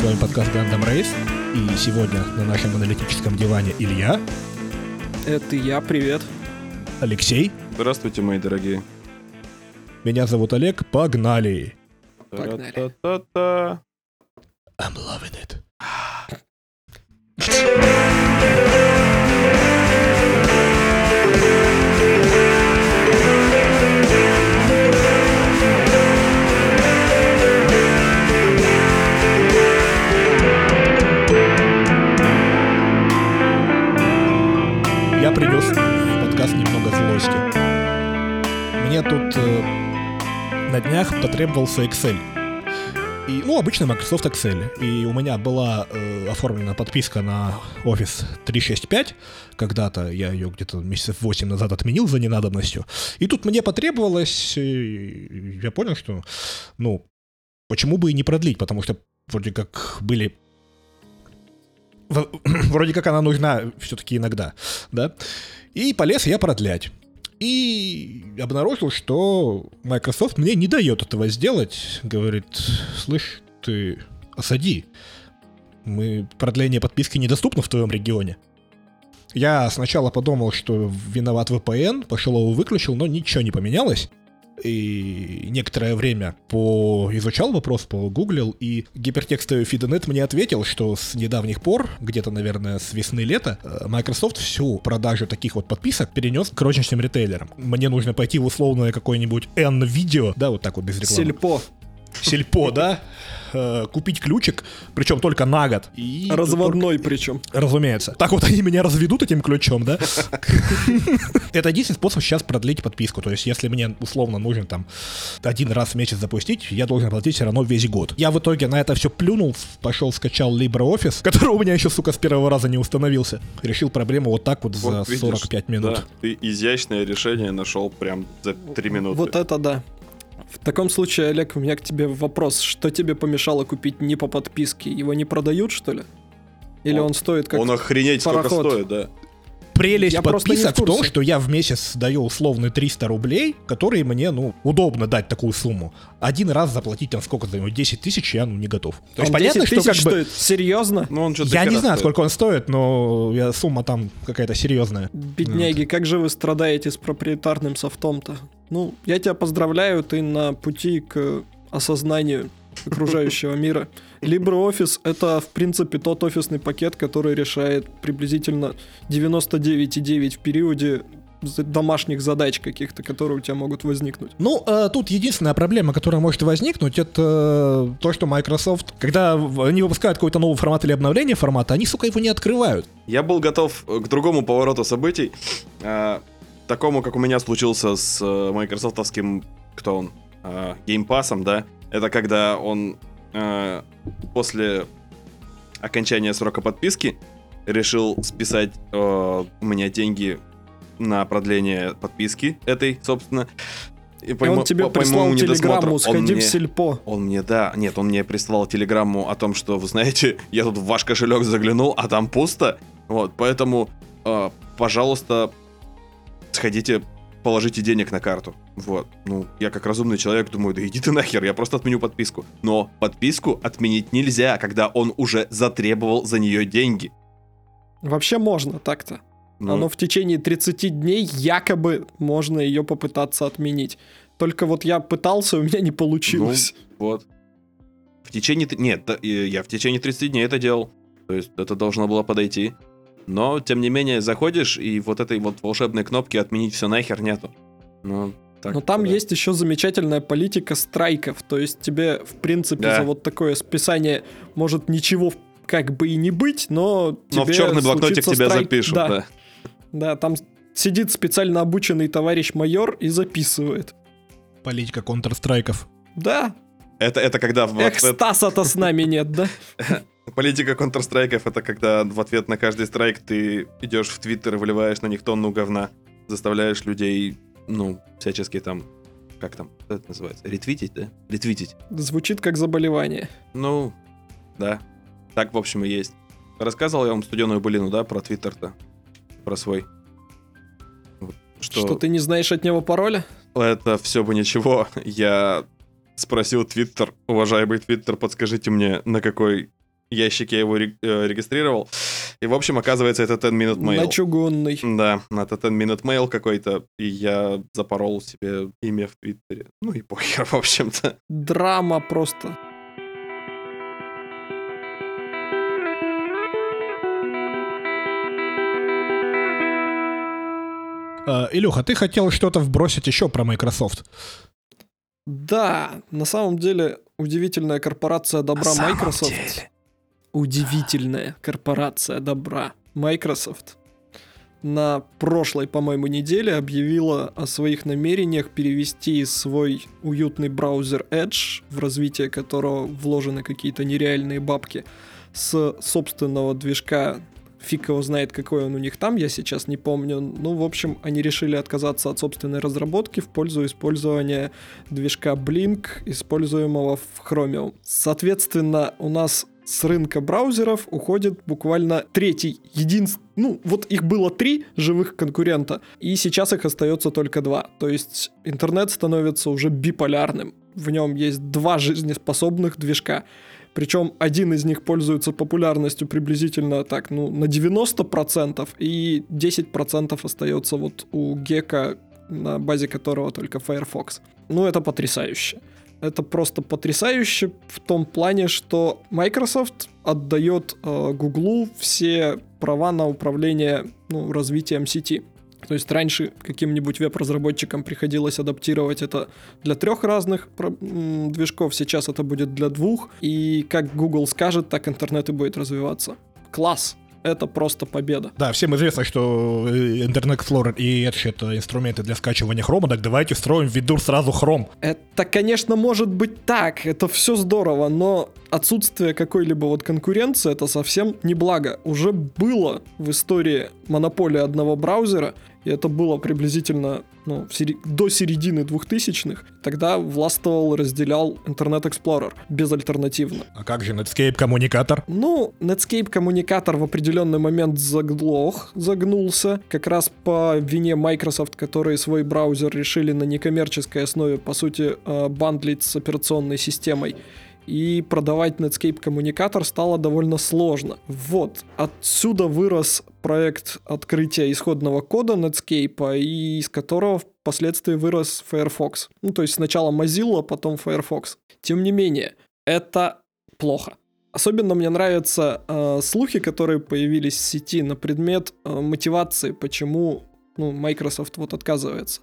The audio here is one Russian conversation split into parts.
С вами подкаст Gundam Race. И сегодня на нашем аналитическом диване Илья, Это я, привет. Алексей, Здравствуйте, мои дорогие. меня зовут Олег, погнали! Погнали. Та-та-та-та. I'm loving it. Тут э, на днях потребовался Excel. И, ну, обычно Microsoft Excel. И у меня была э, оформлена подписка на Office 365. Когда-то я ее где-то месяцев 8 назад отменил за ненадобностью. И тут мне потребовалось... э, я понял, что, ну, почему бы и не продлить, потому что вроде как были... Вроде как она нужна все-таки иногда, да? И полез я продлять. И обнаружил, что Microsoft мне не дает этого сделать. Говорит, слышь, ты осади. Мы продление подписки недоступно в твоем регионе. Я сначала подумал, что виноват VPN, пошел его выключил, но ничего не поменялось. И некоторое время поизучал вопрос, погуглил, и гипертекстовый FeedNet мне ответил, что с недавних пор, где-то, наверное, с весны-лета, э, Microsoft всю продажу таких вот подписок перенес к розничным ритейлерам. Мне нужно пойти в условное какое-нибудь N-видео, да, вот так вот без рекламы. Сельпо. Сельпо, да, э, купить ключик, причем только на год. И Разводной причем. только- разумеется. Так вот они меня разведут этим ключом, да? Это единственный способ сейчас продлить подписку. То есть, если мне условно нужен там один раз в месяц запустить, я должен платить все равно весь год. Я в итоге на это все плюнул, пошел скачал LibreOffice, который у меня еще, сука, с первого раза не установился. Решил проблему вот так вот за Вот видишь, 45 минут. Да, ты изящное решение нашел прям за три минуты. Вот это да. В таком случае, Олег, у меня к тебе вопрос. Что тебе помешало купить не по подписке? Его не продают, что ли? Или он, Он- стоит как... Он охренеть сколько пароход. стоит, да. Прелесть Я не в подписок в, том, что я в месяц даю условно 300 рублей, которые мне, ну, удобно дать такую сумму. Один раз заплатить там сколько за него, 10 тысяч, я, ну, не готов. То есть Он понятно, 10 что тысяч как бы... стоит? Серьезно? Ну, он что-то Я не знаю, стоит. сколько он стоит, но я, сумма там какая-то серьезная. Бедняги, как же вы страдаете с проприетарным софтом-то? Ну, я тебя поздравляю, ты на пути к осознанию окружающего мира. LibreOffice — это, в принципе, тот офисный пакет, который решает приблизительно 99,9 в периоде домашних задач каких-то, которые у тебя могут возникнуть. Ну, э, тут единственная проблема, которая может возникнуть, это то, что Microsoft, когда они выпускают какой-то новый формат или обновление формата, они, сука, его не открывают. Я был готов э, к другому повороту событий. а, такому, как у меня случился с э, майкрософтовским, кто он, а, геймпасом, да. Это когда он э, после окончания срока подписки решил списать э, у меня деньги на продление подписки этой, собственно. И по И он тебе по- прислал телеграмму, сходи в мне- сельпо. Он мне, да, нет, он мне прислал телеграмму о том, что, вы знаете, я тут в ваш кошелек заглянул, а там пусто. Вот, поэтому, э, пожалуйста, сходите, положите денег на карту. Вот, ну, я как разумный человек думаю, да иди ты нахер, я просто отменю подписку. Но подписку отменить нельзя, когда он уже затребовал за нее деньги. Вообще можно так-то. Ну, Оно в течение 30 дней якобы можно ее попытаться отменить. Только вот я пытался, у меня не получилось. вот. В течение... Нет, и я в течение 30 дней это делал. То есть это должно было подойти. Но, тем не менее, заходишь, и вот этой вот волшебной кнопки «отменить все нахер» нету. Ну, так, Но там да. есть еще замечательная политика страйков. То есть тебе, в принципе, Да. за вот такое списание может ничего как бы и не быть, но Но тебе в черный блокнотик тебя страйк. запишут, да, да. Да, там сидит специально обученный товарищ майор и записывает. Политика контрстрайков. Да, Это, это когда эх, ответ- Стаса-то с нами нет, да? Политика контрстрайков это когда в ответ на каждый страйк ты идешь в Твиттер и выливаешь на них тонну говна, заставляешь людей, ну, всячески там, как там, что это называется, ретвитить, да? Ретвитить. Звучит как заболевание. Ну, да. Так, в общем, и есть. Рассказывал я вам студеную былину, да, про Твиттер-то? Про свой. Что, Что ты не знаешь от него пароля? это все бы ничего. Я спросил Твиттер, уважаемый Твиттер, подскажите мне, на какой ящике я его э, регистрировал. И, в общем, оказывается, это 10 Minute Mail. На чугунный. Да, это 10 Minute Mail какой-то, и я запорол себе имя в Твиттере. Ну и похер, в общем-то. Драма просто. Э, Илюха, ты хотел что-то вбросить еще про Microsoft. Да, на самом деле удивительная корпорация добра Microsoft. Удивительная корпорация добра Microsoft на прошлой, по-моему, неделе объявила о своих намерениях перевести свой уютный браузер Edge, в развитие которого вложены какие-то нереальные бабки, с собственного движка Фиг его знает, какой он у них там, я сейчас не помню. Ну, в общем, они решили отказаться от собственной разработки в пользу использования движка Blink, используемого в Chromium. Соответственно, у нас с рынка браузеров уходит буквально третий, единственный, ну, вот их было три живых конкурента, и сейчас их остается только два. То есть интернет становится уже биполярным. В нем есть два жизнеспособных движка. Причем один из них пользуется популярностью приблизительно так, ну, на 90%, и 10% остается вот у Гека, на базе которого только Firefox. Ну, это потрясающе. Это просто потрясающе в том плане, что Microsoft отдает э, Google все права на управление ну, развитием сети. То есть раньше каким-нибудь веб-разработчикам приходилось адаптировать это для трех разных движков, сейчас это будет для двух. И как Google скажет, так интернет и будет развиваться. Класс! Это просто победа. Да, всем известно, что э, Internet Explorer и Edge — это инструменты для скачивания хрома, так давайте встроим в виду сразу хром. Это, конечно, может быть так, это все здорово, но отсутствие какой-либо вот конкуренции — это совсем не благо. Уже было в истории монополия одного браузера, и это было приблизительно ну, сери- до середины 2000-х. Тогда властвовал, разделял Internet Explorer безальтернативно. А как же Netscape коммуникатор? Ну, Netscape коммуникатор в определенный момент заглох, загнулся, как раз по вине Microsoft, которые свой браузер решили на некоммерческой основе, по сути, э, бандлить с операционной системой и продавать Netscape коммуникатор стало довольно сложно. Вот, отсюда вырос проект открытия исходного кода Netscape, и из которого впоследствии вырос Firefox. Ну, то есть сначала Mozilla, потом Firefox. Тем не менее, это плохо. Особенно мне нравятся э, слухи, которые появились в сети на предмет э, мотивации, почему ну, Microsoft вот отказывается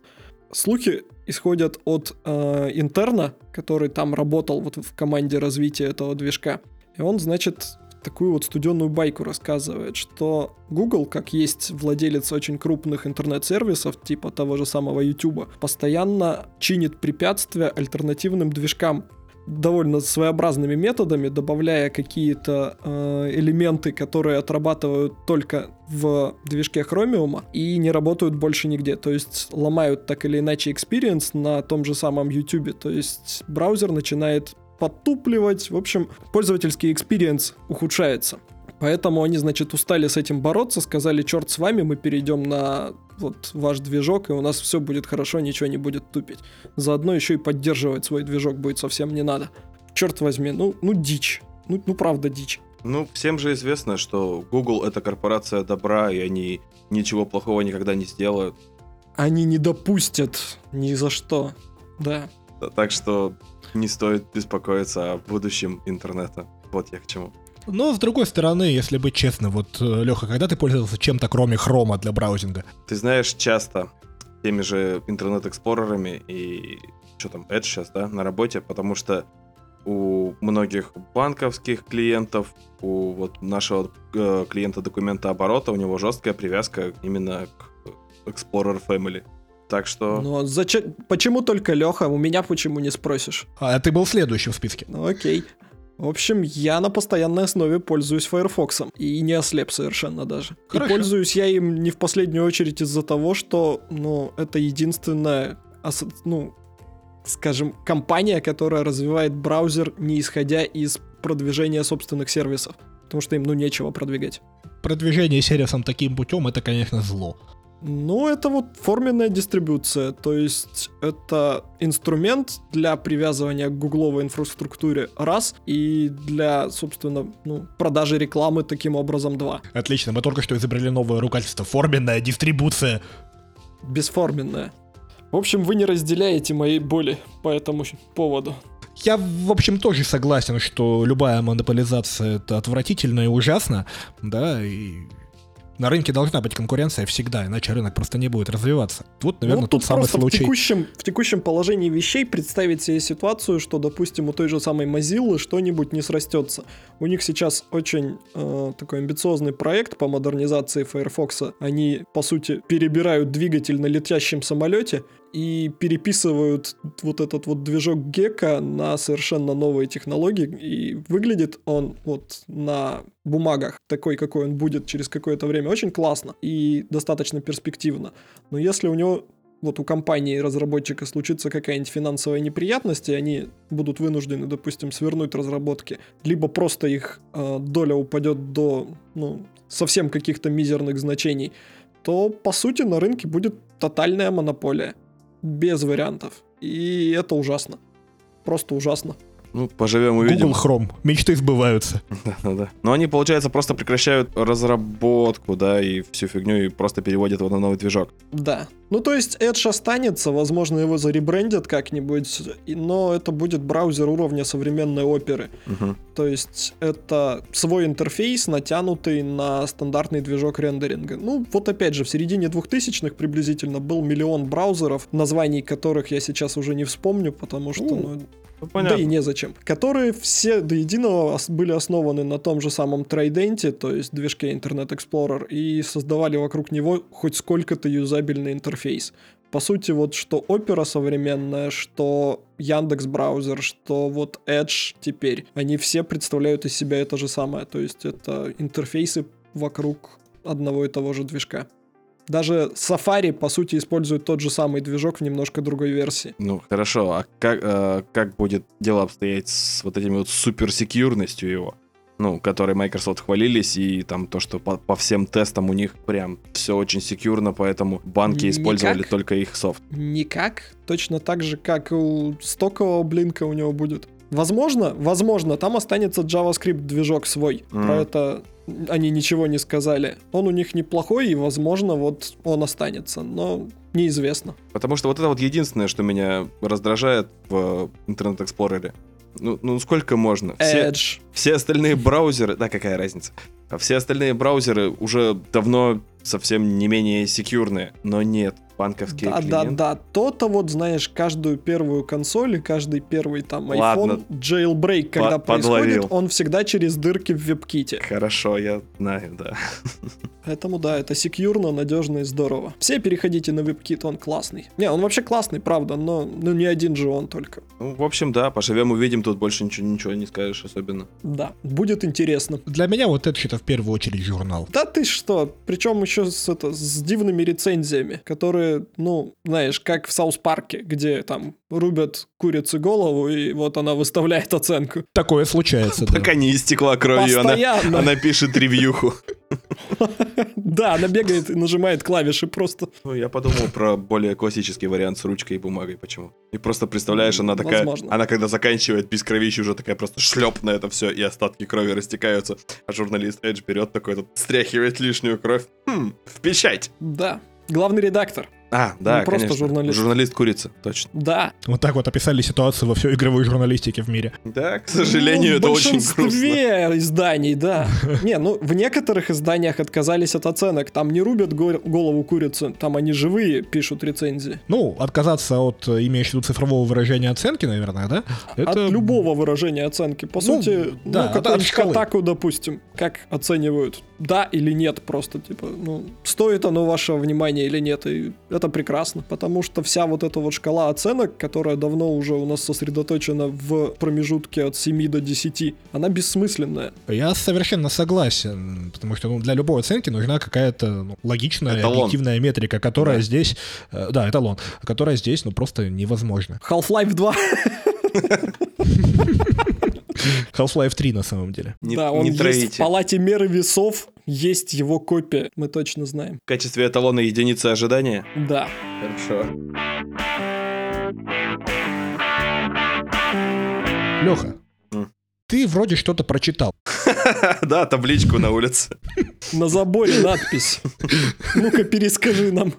слухи исходят от э, интерна, который там работал вот в команде развития этого движка. И он, значит, такую вот студенную байку рассказывает, что Google, как есть владелец очень крупных интернет-сервисов, типа того же самого YouTube, постоянно чинит препятствия альтернативным движкам довольно своеобразными методами, добавляя какие-то э, элементы, которые отрабатывают только в движке Chromium и не работают больше нигде. То есть ломают так или иначе experience на том же самом YouTube. То есть браузер начинает подтупливать. В общем, пользовательский experience ухудшается. Поэтому они, значит, устали с этим бороться, сказали, черт с вами, мы перейдем на вот ваш движок, и у нас все будет хорошо, ничего не будет тупить. Заодно еще и поддерживать свой движок будет совсем не надо. Черт возьми, ну, ну дичь. Ну, ну правда дичь. Ну, всем же известно, что Google это корпорация добра, и они ничего плохого никогда не сделают. Они не допустят ни за что, да. Так что не стоит беспокоиться о будущем интернета. Вот я к чему. Но, с другой стороны, если быть честным, вот, э, Леха, когда ты пользовался чем-то кроме хрома для браузинга? Ты знаешь, часто теми же интернет-эксплорерами и что там, Edge сейчас, да, на работе, потому что у многих банковских клиентов, у вот нашего э, клиента документа оборота, у него жесткая привязка именно к Explorer Family. Так что... Ну, а зачем... Почему только Леха? У меня почему не спросишь? А ты был следующим в списке. Ну, окей. В общем, я на постоянной основе пользуюсь Firefox. И не ослеп совершенно даже. Хорошо. И пользуюсь я им не в последнюю очередь из-за того, что, ну, это единственная, ну, скажем, компания, которая развивает браузер, не исходя из продвижения собственных сервисов. Потому что им, ну, нечего продвигать. Продвижение сервисом таким путем, это, конечно, зло. Ну, это вот форменная дистрибуция, то есть это инструмент для привязывания к гугловой инфраструктуре раз, и для, собственно, ну, продажи рекламы таким образом два. Отлично, мы только что изобрели новое ругательство. Форменная дистрибуция. Бесформенная. В общем, вы не разделяете моей боли по этому поводу. Я, в общем, тоже согласен, что любая монополизация это отвратительно и ужасно, да, и на рынке должна быть конкуренция всегда, иначе рынок просто не будет развиваться. Вот, наверное, ну, вот тот тут самый случай. В текущем, в текущем положении вещей представить себе ситуацию, что, допустим, у той же самой Mozilla что-нибудь не срастется. У них сейчас очень э, такой амбициозный проект по модернизации Firefox. Они, по сути, перебирают двигатель на летящем самолете и переписывают вот этот вот движок Гека на совершенно новые технологии, и выглядит он вот на бумагах такой, какой он будет через какое-то время, очень классно и достаточно перспективно. Но если у него вот у компании разработчика случится какая-нибудь финансовая неприятность, и они будут вынуждены, допустим, свернуть разработки, либо просто их э, доля упадет до ну, совсем каких-то мизерных значений, то по сути на рынке будет тотальная монополия без вариантов. И это ужасно. Просто ужасно. Ну, поживем увидим. Google Chrome. Мечты сбываются. Да-да-да. Но они, получается, просто прекращают разработку, да, и всю фигню, и просто переводят его на новый движок. Да. Ну, то есть Edge останется, возможно, его заребрендят как-нибудь, но это будет браузер уровня современной оперы. Мгм. То есть это свой интерфейс, натянутый на стандартный движок рендеринга. Ну, вот опять же, в середине 2000-х приблизительно был миллион браузеров, названий которых я сейчас уже не вспомню, потому что, Ну, ну, Ну, да и незачем. Которые все до единого были основаны на том же самом Trident, то есть движке Internet Explorer, и создавали вокруг него хоть сколько-то юзабельный интерфейс. По сути, вот что Opera современная, что Яндекс браузер, что вот Edge теперь, они все представляют из себя это же самое. То есть это интерфейсы вокруг одного и того же движка. Даже Safari, по сути, использует тот же самый движок в немножко другой версии. Ну, хорошо, а как, э, как будет дело обстоять с вот этими вот суперсекьюрностью его? Ну, которой Microsoft хвалились, и там то, что по, по всем тестам у них прям все очень секьюрно, поэтому банки Никак. использовали только их софт. Никак. Точно так же, как у стокового блинка у него будет. Возможно, возможно, там останется JavaScript движок свой. Мгм. Про это они ничего не сказали. Он у них неплохой, и, возможно, вот он останется, но неизвестно. Потому что вот это вот единственное, что меня раздражает в Internet Explorer. Ну, ну сколько можно? Все, Edge. все остальные браузеры, да, какая разница? Все остальные браузеры уже давно совсем не менее секьюрные, но нет, банковские Да, да, клиенты. да. То-то вот, знаешь, каждую первую консоль и каждый первый там iPhone, Ладно. jailbreak, когда подловил. происходит, он всегда через дырки в веб-ките. Хорошо, я знаю, да. Поэтому да, это секьюрно, надежно и здорово. Все переходите на WebKit, он классный. Не, он вообще классный, правда, но ну, не один же он только. Ну, в общем, да, поживем, увидим, тут больше ничего, ничего не скажешь особенно. Да, будет интересно. Для меня вот это что-то в первую очередь журнал. Да ты что, причем еще с, это, с дивными рецензиями, которые, ну, знаешь, как в Саус Парке, где там рубят курице голову, и вот она выставляет оценку. Такое случается, да. Пока не истекла кровью, она, Постоянно. она пишет ревьюху. Да, она бегает и нажимает клавиши просто. Ну, я подумал про более классический вариант с ручкой и бумагой, почему. И просто представляешь, она такая, Возможно. она когда заканчивает без кровищи, уже такая просто шлеп на это все, и остатки крови растекаются. А журналист Эдж берет такой, тут стряхивает лишнюю кровь. Хм, в печать. Да. Главный редактор. А, да, Ну, просто конечно. журналист. Журналист курица, точно. Да. Вот так вот описали ситуацию во всей игровой журналистике в мире. Да, к сожалению, Ну, это в очень грустно. большинстве изданий, да. Не, ну в некоторых изданиях отказались от оценок. Там не рубят го- голову курицы, там они живые пишут рецензии. Ну, отказаться от э, имеющего в виду цифрового выражения оценки, наверное, да? От любого выражения оценки. По Ну, сути, да, ну, от- какую-нибудь от. Kotaku, допустим, как оценивают, да или нет, просто типа, ну, стоит оно вашего внимания или нет, и это прекрасно, потому что вся вот эта вот шкала оценок, которая давно уже у нас сосредоточена в промежутке от 7 до 10, она бессмысленная. Я совершенно согласен, потому что ну, для любой оценки нужна какая-то ну, логичная, Эталон. объективная метрика, которая Да. здесь, э, да, эталон, которая здесь, ну, просто невозможна. Half-Life 2, Half-Life 3 на самом деле. Не, да, он не есть троите. в палате меры весов, есть его копия, мы точно знаем. В качестве эталона единицы ожидания? Да. Хорошо. Леха, ты вроде что-то прочитал. Да, табличку на улице. На заборе надпись. Ну-ка, перескажи нам.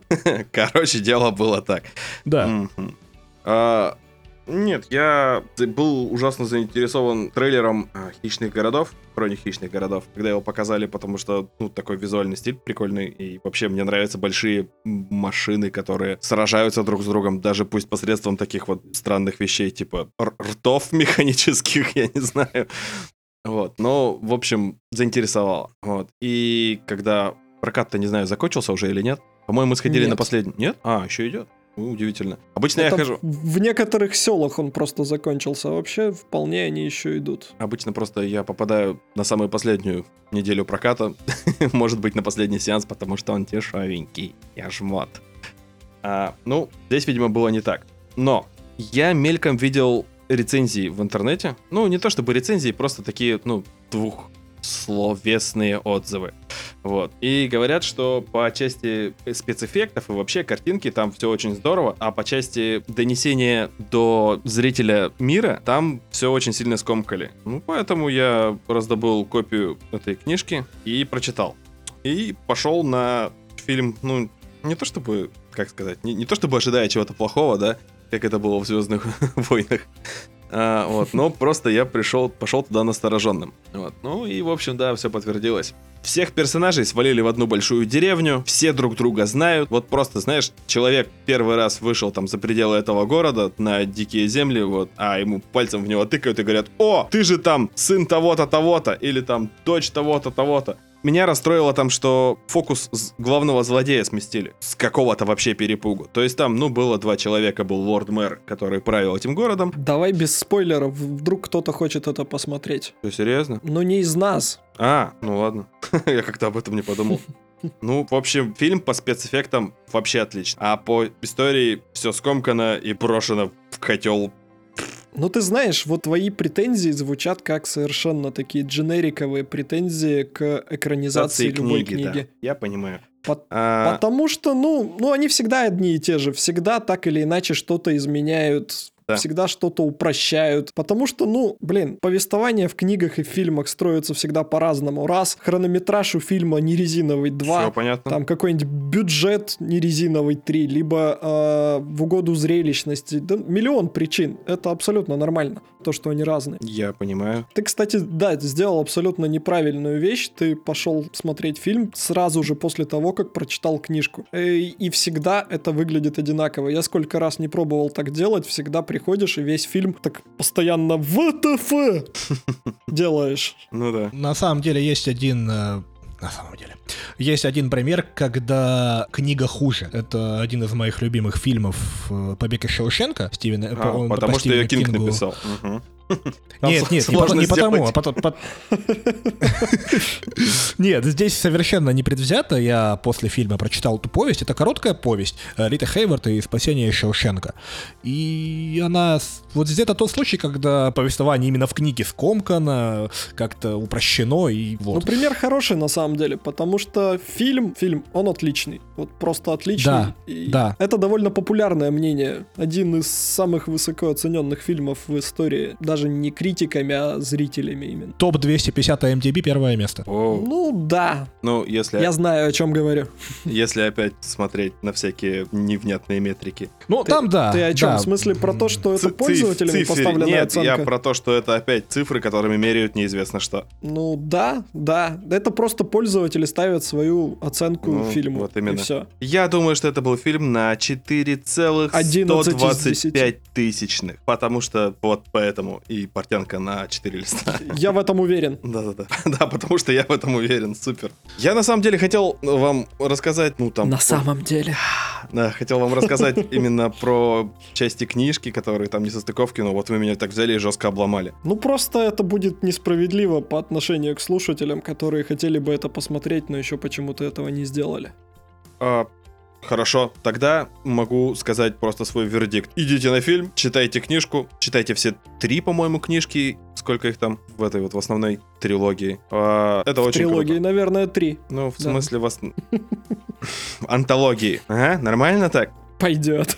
Короче, дело было так. Да. Нет, я был ужасно заинтересован трейлером а, «Хищных городов», «Хроник хищных городов», когда его показали, потому что, ну, такой визуальный стиль прикольный, и вообще мне нравятся большие машины, которые сражаются друг с другом, даже пусть посредством таких вот странных вещей, типа ртов механических, я не знаю. Вот, но, в общем, заинтересовало. Вот, и когда прокат-то, не знаю, закончился уже или нет, по-моему, мы сходили на Нет. последний... Нет? А, еще идет? Ну, удивительно. Обычно я Это хожу... В некоторых селах он просто закончился, вообще вполне они еще идут. Обычно просто я попадаю на самую последнюю неделю проката, может быть, на последний сеанс, потому что он дешевенький. Я жмот. А, ну, здесь, видимо, было не так. Но я мельком видел рецензии в интернете. Ну, не то чтобы рецензии, просто такие, ну, двухсловесные отзывы. Вот. И говорят, что по части спецэффектов и вообще картинки там все очень здорово, а по части донесения до зрителя мира там все очень сильно скомкали. Ну, поэтому я раздобыл копию этой книжки и прочитал. И пошел на фильм, ну, не то чтобы, как сказать, не, не то чтобы ожидая чего-то плохого, да, как это было в Звездных войнах. А, вот, но просто я пришел, пошел туда настороженным. Вот, ну и, в общем, да, все подтвердилось. Всех персонажей свалили в одну большую деревню, все друг друга знают. Вот просто, знаешь, человек первый раз вышел там за пределы этого города на дикие земли, вот, а ему пальцем в него тыкают и говорят, о, ты же там сын того-то, того-то, или там дочь того-то, того-то. Меня расстроило там, что фокус главного злодея сместили. С какого-то вообще перепугу. То есть там, ну, было два человека, был лорд-мэр, который правил этим городом. Давай без спойлеров, вдруг кто-то хочет это посмотреть. Что, серьезно? Но не из нас. А, ну ладно. Я как-то об этом не подумал. Ну, в общем, фильм по спецэффектам вообще отлично. А по истории все скомкано и брошено в котел. Ну, ты знаешь, вот твои претензии звучат как совершенно такие дженериковые претензии к экранизации любой книги. да. Я понимаю. По- А, Потому что, ну, ну, они всегда одни и те же. Всегда так или иначе что-то изменяют. Да. Всегда что-то упрощают. Потому что, ну, блин, повествование в книгах и в фильмах строится всегда по-разному. Раз хронометраж у фильма не резиновый, два Все понятно. там какой-нибудь бюджет не резиновый 3, либо э, в угоду зрелищности. Да, миллион причин. Это абсолютно нормально, то, что они разные. Я понимаю. Ты, кстати, да, сделал абсолютно неправильную вещь. Ты пошел смотреть фильм сразу же после того, как прочитал книжку. Э, И всегда это выглядит одинаково. Я сколько раз не пробовал так делать, всегда приходишь и весь фильм так постоянно ВТФ делаешь. Ну да. На самом деле есть один... э, На самом деле. Есть один пример, когда книга хуже. Это один из моих любимых фильмов э, «Побег из Шоушенка» Стивена... А, по потому что ее Стивену Кинг Кингу. написал. Мгм. Нет, нет, не, потому, а потом... по- Нет, здесь совершенно не предвзято. Я после фильма прочитал эту повесть. Это короткая повесть э, Рита Хейвард и «Спасение Шоушенка». И она... Вот здесь это тот случай, когда повествование именно в книге скомкано, как-то упрощено, и Ну, вот. пример хороший на самом деле, потому что фильм, фильм, он отличный. Вот просто отличный. Да, И да. Это довольно популярное мнение. Один из самых высоко оцененных фильмов в истории. Даже не критиками, а зрителями именно. Топ-250 MTB первое место. Оу. Ну да, Ну, если, я знаю, о чем говорю. если опять смотреть на всякие невнятные метрики. Ну, Ты- там да. Ты о чем? да. В смысле про то, что это циф- пользователями цифер- поставленная Нет, оценка? я про то, что это опять цифры, которыми меряют неизвестно что. Ну да, да. Это просто пользователи ставят свою оценку Ну, фильму. вот именно. И все. Я думаю, что это был фильм на 4,125 тысячных. Потому что вот поэтому и портянка на 4 листа. Я в этом уверен. Да-да-да. Да, потому что я в этом уверен. Супер. Я на самом деле хотел вам рассказать, ну там... На самом деле. Да, хотел вам рассказать именно про части книжки, которые там не состыковки, но вот вы меня так взяли и жестко обломали. Ну просто это будет несправедливо по отношению к слушателям, которые хотели бы это посмотреть, но еще почему-то этого не сделали. А, Хорошо, тогда могу сказать просто свой вердикт. Идите на фильм, читайте книжку, читайте все три, по-моему, книжки, сколько их там в этой вот в основной трилогии. А, это В очень трилогии, круто. наверное, три. Ну, в Да. смысле вас... Антологии. Ага, нормально так? Пойдет.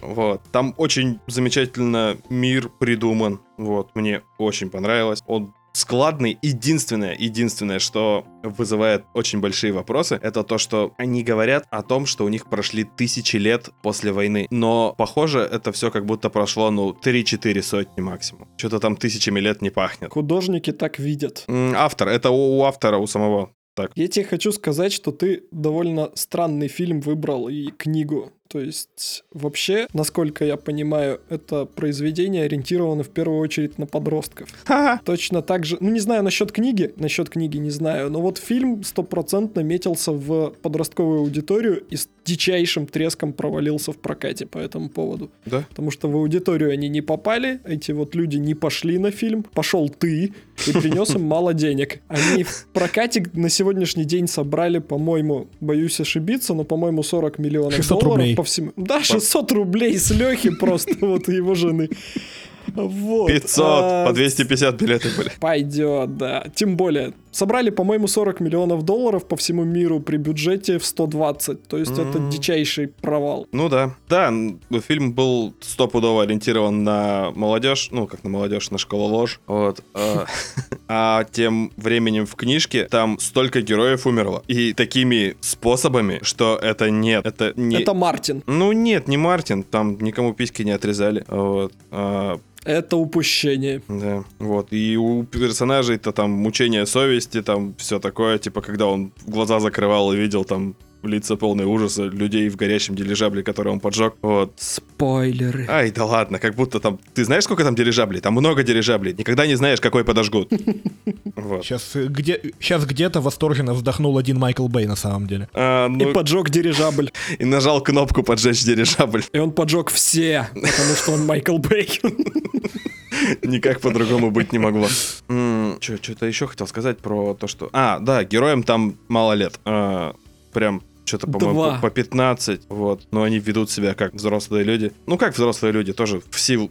Вот. Там очень замечательно мир придуман. Вот. Мне очень понравилось. Он складный. Единственное, единственное, что вызывает очень большие вопросы, это то, что они говорят о том, что у них прошли тысячи лет после войны. Но, похоже, это все как будто прошло, ну, 3-4 сотни максимум. Что-то там тысячами лет не пахнет. Художники так видят. Автор, это у, у автора, у самого. Так. Я тебе хочу сказать, что ты довольно странный фильм выбрал и книгу. То есть, вообще, насколько я понимаю, это произведение ориентировано в первую очередь на подростков. Ха-ха. Точно так же, ну не знаю насчет книги, насчет книги не знаю, но вот фильм стопроцентно метился в подростковую аудиторию и с дичайшим треском провалился в прокате по этому поводу. Да? Потому что в аудиторию они не попали, эти вот люди не пошли на фильм, пошел ты и принес им мало денег. Они в прокате на сегодняшний день собрали, по-моему, боюсь ошибиться, но, по-моему, 40 миллионов 600 долларов рублей. По всему. Да, 600 рублей с Лехи просто, вот его жены. Вот. 500, А, по 250 билеты были. Пойдет, да. Тем более, собрали, по-моему, 40 миллионов долларов по всему миру при бюджете в 120. То есть это М. дичайший провал. Ну да. Да, м, фильм был стопудово ориентирован на молодежь, ну, как на молодежь, на школу ложь. Вот. а, А тем временем в книжке там столько героев умерло. И такими способами, что это нет. Это не... Это Мартин. Ну нет, не Мартин, там никому письки не отрезали. Вот. Это упущение. да, вот. И у персонажей-то там мучение совести, там все такое, типа, когда он глаза закрывал и видел там лица полные ужаса людей в горящем дирижабле, который он поджег. Вот. Спойлеры. Ай, да ладно, как будто там... Ты знаешь, сколько там дирижаблей? Там много дирижаблей. Никогда не знаешь, какой подожгут. Вот. Сейчас, э, где, сейчас где-то восторженно вздохнул один Майкл Бэй на самом деле. А, И ну, поджег дирижабль. и нажал кнопку поджечь дирижабль. И он поджег все, потому что он Майкл Бэй. Никак по-другому быть не могло. Что-то еще хотел сказать про то, что... А, да, героям там мало лет. А, Прям что-то, по-моему, по по 15. Вот. Но они ведут себя как взрослые люди. Ну, как взрослые люди, тоже в силу...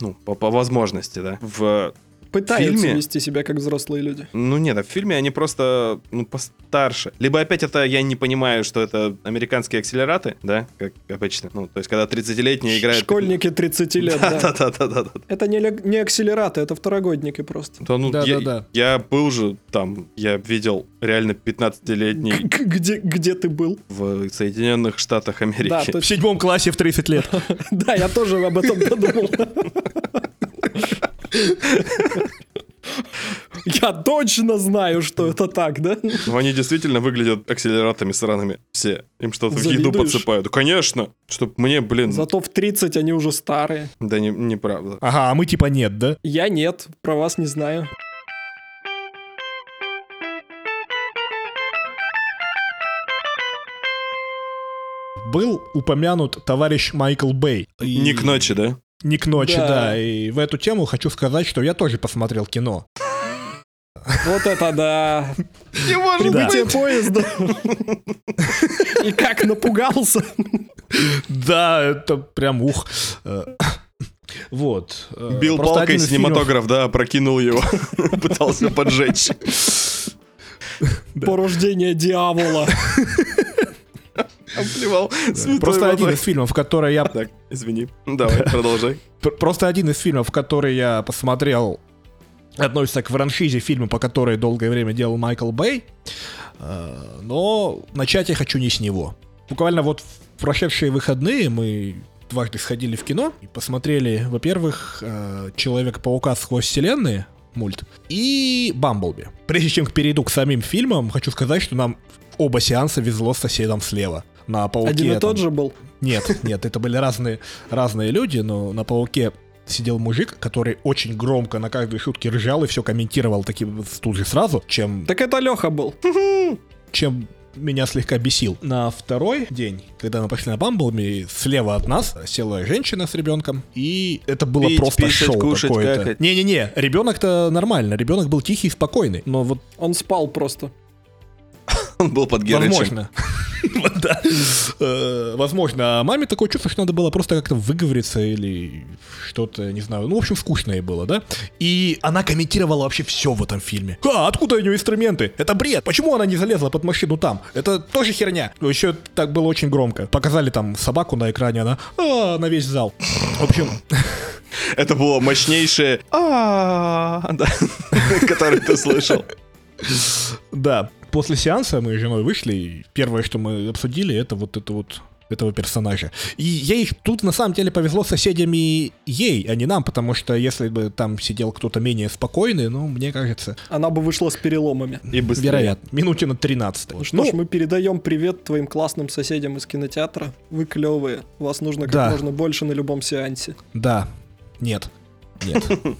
Ну, по, по возможности, да. В Пытаются фильме? вести себя как взрослые люди. Ну нет, а в фильме они просто ну, постарше. Либо опять это я не понимаю, что это американские акселераты, да, как обычно. Ну, то есть, когда 30-летние играют... Школьники 30 лет, да. Да-да-да-да-да. Это не, не акселераты, это второгодники просто. Да, ну, Да, я, да, да. я был же там, я видел реально 15-летний Г- Где, где ты был? в Соединенных Штатах Америки. Да, В точно. седьмом классе в 30 лет. Да, я тоже об этом подумал. Я точно знаю, что это так, да? Ну, они действительно выглядят акселератами сраными. Все. Им что-то в еду подсыпают. Да, конечно. Чтоб мне, блин, Зато в 30 они уже старые. да не, неправда. Ага, а мы типа нет, да? Я нет, про вас не знаю. Был упомянут товарищ Майкл Бэй. И- Не к ночи, да? Не к ночи, Да. да. И в эту тему хочу сказать, что я тоже посмотрел кино. Вот это да. Не может Прибытие поезда. И как напугался. Да, это прям ух. Вот. Бил просто палкой фильмов- синематограф, да, опрокинул его. Пытался поджечь. Порождение дьявола. Обливал Просто один из фильмов, который я Так, извини. Давай, продолжай. Просто один из фильмов, который я посмотрел, относится к франшизе фильма, по которой долгое время делал Майкл Бэй. Э, Но начать я хочу не с него. Буквально вот в прошедшие выходные мы дважды сходили в кино и посмотрели, во-первых, э, Человека-паука сквозь вселенные, мульт, и Бамблби. Прежде чем перейду к самим фильмам, хочу сказать, что нам оба сеанса везло с соседом слева. На пауке. Один и там- тот же был. нет, нет, это были разные, разные люди, но на пауке сидел мужик, который очень громко на каждой шутке ржал и все комментировал таким тут же сразу, чем, Так это Леха был. чем меня слегка бесил. На второй день, когда мы пошли на Бамблби, слева от нас села женщина с ребенком, и это было Пить, просто писать, шоу кушать, какое-то. Не-не-не, ребенок-то нормально, ребенок был тихий и спокойный, но вот Он спал просто. Он был под Герычем. возможно. Да. Э, Возможно, а маме такое чувство, что надо было просто как-то выговориться или что-то, не знаю. Ну, в общем, скучно ей было, да? И она комментировала вообще все в этом фильме. А, откуда у нее инструменты? Это бред. Почему она не залезла под машину там? Это тоже херня. Еще так было очень громко. Показали там собаку на экране, она а, на весь зал. В общем, Это было мощнейшее а которое ты слышал. Да, после сеанса мы с женой вышли, и первое, что мы обсудили, это вот это вот этого персонажа. И ей тут на самом деле повезло с соседями ей, а не нам, потому что если бы там сидел кто-то менее спокойный, ну, мне кажется, Она бы вышла с переломами. И быстрее. вероятно, минуте на 13. Ну что ж, мы передаем привет твоим классным соседям из кинотеатра. Вы клевые. Вас нужно как Да. можно больше на любом сеансе. Да, нет, нет. Ну,